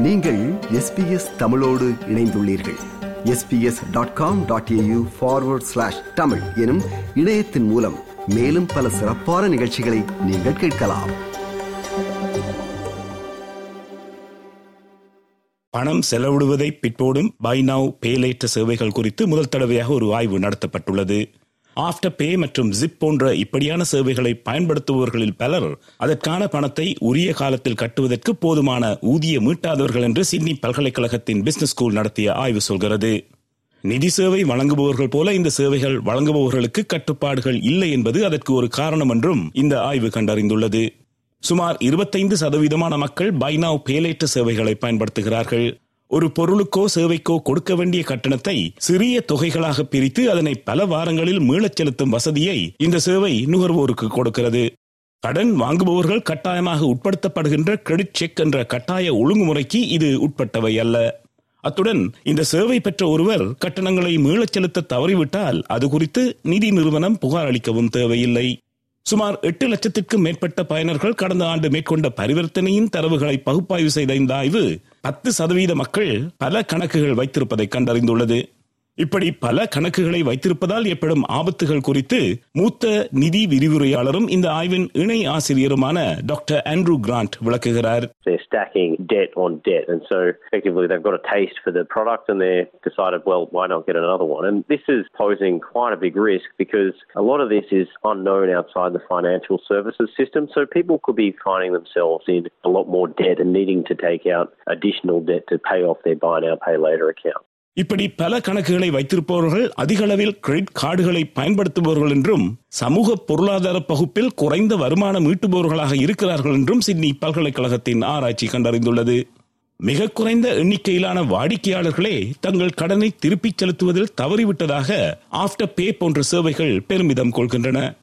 நீங்கள் எஸ்பிஎஸ் தமிழோடு இணைந்துள்ளீர்கள். SBS dot com dot AU forward slash Tamil எனும் இணையத்தின் மூலம் மேலும் பல சிறப்பான நிகழ்ச்சிகளை நீங்கள் கேட்கலாம். பணம் செலவிடுவதை பிற்போடும் பை நவ் பே லேட்டர் சேவைகள் குறித்து முதல் தடவையாக ஒரு ஆய்வு நடத்தப்பட்டுள்ளது. ஆஃப்டர் பே மற்றும் ஜிப் போன்ற இப்படியான சேவைகளை பயன்படுத்துபவர்களில் பலர் அதற்கான பணத்தை உரிய காலத்தில் கட்டுவதற்கு போதுமான ஊதிய மீட்டாதவர்கள் என்று சிட்னி பல்கலைக்கழகத்தின் பிசினஸ் ஸ்கூல் நடத்திய ஆய்வு சொல்கிறது. நிதி சேவை வழங்குபவர்கள் போல இந்த சேவைகள் வழங்குபவர்களுக்கு கட்டுப்பாடுகள் இல்லை என்பது அதற்கு ஒரு காரணம் என்றும் இந்த ஆய்வு கண்டறிந்துள்ளது. சுமார் இருபத்தைந்து சதவீதமான மக்கள் பைனாவ் பேலேட்ட சேவைகளை பயன்படுத்துகிறார்கள். ஒரு பொருளுக்கோ சேவைக்கோ கொடுக்க வேண்டிய கட்டணத்தை சிறிய தொகைகளாக பிரித்து அதனை பல வாரங்களில் மீளச் செலுத்தும் வசதியை இந்த சேவை நுகர்வோருக்கு கொடுக்கிறது. கடன் வாங்குபவர்கள் கட்டாயமாக உட்படுத்தப்படுகின்ற கிரெடிட் செக் என்ற கட்டாய ஒழுங்குமுறைக்கு இது உட்பட்டவை அல்ல. அத்துடன் இந்த சேவை பெற்ற ஒருவர் கட்டணங்களை மீளச் செலுத்த தவறிவிட்டால் அது குறித்து நிதி நிறுவனம் புகார் அளிக்கவும் தேவையில்லை. சுமார் எட்டு லட்சத்திற்கும் மேற்பட்ட பயனர்கள் கடந்த ஆண்டு மேற்கொண்ட பரிவர்த்தனையின் தரவுகளை பகுப்பாய்வு செய்த இந்த ஆய்வு பத்து சதவீத மக்கள் பல கணக்குகள் வைத்திருப்பதை கண்டறிந்துள்ளது. இப்படி பல கணக்குகளை வைத்திருப்பதால் ஏற்படும் ஆபத்துகள் குறித்து மூத்த நிதி விரிவுரையாளரும் இந்த ஆய்வின் இணை ஆசிரியருமான டாக்டர் ஆண்ட்ரூ கிராண்ட் விளக்குகிறார் They're stacking debt on debt. And so effectively they've got a taste for the product and they've decided, well, why not get another one? And this is posing quite a big risk because a lot of this is unknown outside the financial services system. So people could be finding themselves in a lot more debt and needing to take out additional debt to pay off their buy now, pay later account. இப்படி பல கணக்குகளை வைத்திருப்பவர்கள் அதிக அளவில் credit கார்டுகளை பயன்படுத்துபவர்கள் என்றும் சமூக பொருளாதார பகுப்பில் குறைந்த வருமானம் ஈட்டுபவர்களாக இருக்கிறார்கள் என்றும் சிட்னி பல்கலைக்கழகத்தின் ஆராய்ச்சி கண்டறிந்துள்ளது. மிக குறைந்த எண்ணிக்கையிலான வாடிக்கையாளர்களே தங்கள் கடனை திருப்பிச் செலுத்துவதில் தவறிவிட்டதாக ஆஃப்டர் பே போன்ற சேவைகள் பெருமிதம் கொள்கின்றன.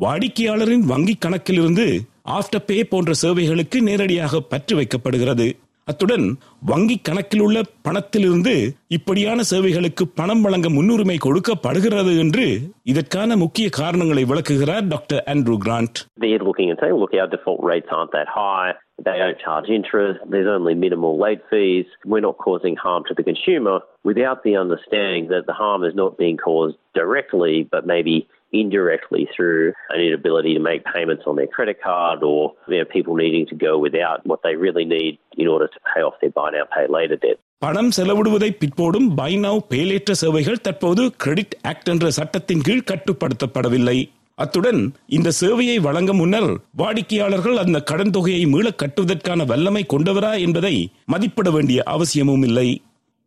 வாடிக்கையாளரின் வங்கிக் கணக்கிலிருந்து ஆஃப்டர் பே போன்ற சேவைகளுக்கு நேரடியாக பற்று வைக்கப்படுகிறது. அத்துடன் வங்கி கணக்கில் உள்ள பணத்திலிருந்து இப்படியான சேவைகளுக்கு பணம் வழங்க முன்னுரிமை கொடுக்கப்படுகிறது என்று இதற்கான முக்கிய காரணங்களை விளக்குகிறார் doctor Andrew Grant They're looking and saying, look, our default rates aren't that high. They don't charge interest. There's only minimal late fees. We're not causing harm to the consumer without the understanding that the harm is not being caused directly, but maybe indirectly through an inability to make payments on their credit card or you know, people needing to go without what they really need in order to pay off their buy now, pay later debt. பணம் செலவிடுவதை பிற்போடும் buy now பேலேற்ற சேவைகள் தற்போது credit act என்ற சட்டத்தின் கீழ் கட்டுப்படுத்தப்படவில்லை அத்துடன் இந்த சேவையை வழங்க முன்னர் வாடிக்கையாளர்கள் அந்த கடன் தொகையை மீள கட்டுவதற்கான வல்லமை கொண்டவரா என்பதை மதிப்பிட வேண்டிய அவசியமும் இல்லை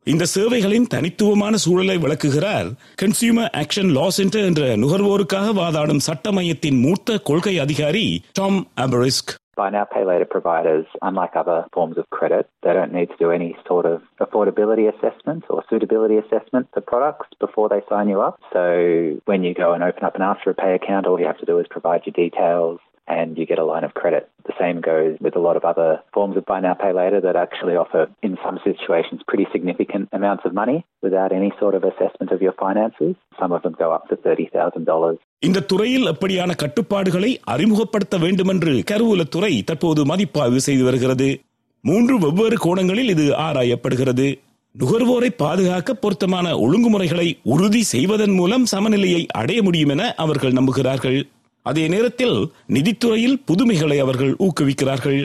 இந்த சேவைகளின் தனித்துவமான சூழலை விளக்குகிறார் கன்சியூமர் ஆக்ஷன் லா சென்டர் என்ற நுகர்வோருக்காக வாதாடும் சட்ட மையத்தின் மூத்த கொள்கை அதிகாரி Tom அபரிஸ்க் Buy now, pay later providers, unlike other forms of credit, they don't need to do any sort of affordability assessment or suitability assessment for products before they sign you up. So when you go and open up an after a pay account, all you have to do is provide your details and you get a line of credit. The same goes with a lot of other forms of buy now, pay later that actually offer, in some situations, pretty significant amounts of money without any sort of assessment of your finances. Some of them go up to $30,000. இந்த துறையில் அப்படியான கட்டுப்பாடுகளை அறிமுகப்படுத்த வேண்டும் வேண்டுமென்று கருவூலத்துறை தற்போது மதிப்பாய்வு செய்து வருகிறது மூன்று வெவ்வேறு கோணங்களில் இது ஆராயப்படுகிறது நுகர்வோரை பாதுகாக்க பொருத்தமான ஒழுங்குமுறைகளை உறுதி செய்வதன் மூலம் சமநிலையை அடைய முடியும் என அவர்கள் நம்புகிறார்கள் அதே நேரத்தில் நிதித்துறையில் புதுமைகளை அவர்கள் ஊக்குவிக்கிறார்கள்.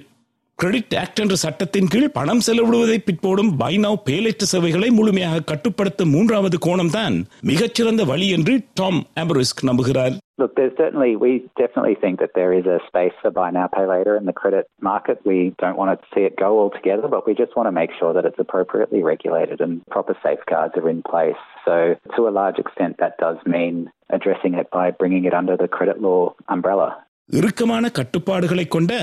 கிரெடிட் ஆக்ட் என்ற சட்டத்தின் கீழ் பணம் செலவிடுவதை பிற்போடும் பை நவ் பேலேற்ற சேவைகளை முழுமையாக கட்டுப்படுத்தும் மூன்றாவது கோணம்தான் மிகச்சிறந்த வழி என்று டாம் ஆம்பரிஸ்க் நம்புகிறார். Look, there's certainly, we definitely think that there is a space for buy now, pay later in the credit market. We don't want to see it go altogether, but we just want to make sure that it's appropriately regulated and proper safeguards are in place. So, to a large extent, that does mean addressing it by bringing it under the credit law umbrella. இறுக்கமான கட்டுப்பாடுகளை கொண்ட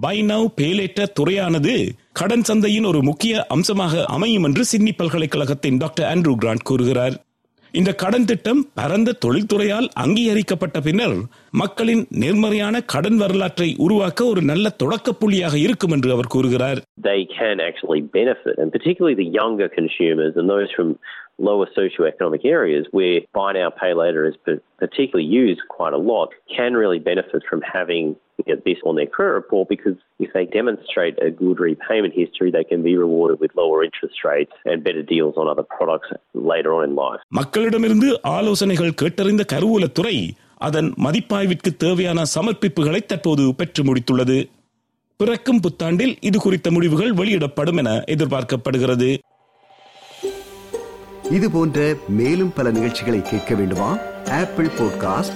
by now பேலேட்ட துறையானது கடன் சந்தையின் ஒரு முக்கிய அம்சமாக அமையும் என்று சிட்னி பல்கலைக்கழகத்தின் டாக்டர் ஆண்ட்ரூ கிராண்ட் கூறுகிறார் இந்த கடன் திட்டம் பரந்த தொழில்துறையால் அங்கீகரிக்கப்பட்ட பின்னர் மக்களின் நேர்மறையான கடன் வரலாற்றை உருவாக்க ஒரு நல்ல தொடக்க புள்ளியாக இருக்கும் என்று அவர் கூறுகிறார் They can actually benefit, and particularly the younger consumers and those from lower socioeconomic areas where buy now, pay later is particularly used quite a lot, can really benefit from having at this on their credit report because if they demonstrate a good repayment history, they can be rewarded with lower interest rates and better deals on other products later on in life. மக்களிடமிருந்து ஆலோசனைகள் கேட்டறிந்த கருவூலத்துறை அதன் மதிப்பாய்விற்கு தேவையான சமர்ப்பிப்புகளை தற்போது பெற்று முடித்துள்ளது பிறக்கும் புத்தாண்டில் இது குறித்த முடிவுகள் வெளியிடப்படும் என எதிர்பார்க்கப்படுகிறது இது போன்ற மேலும் பல நிகழ்ச்சிகளை கேட்க வேண்டுமா Apple podcast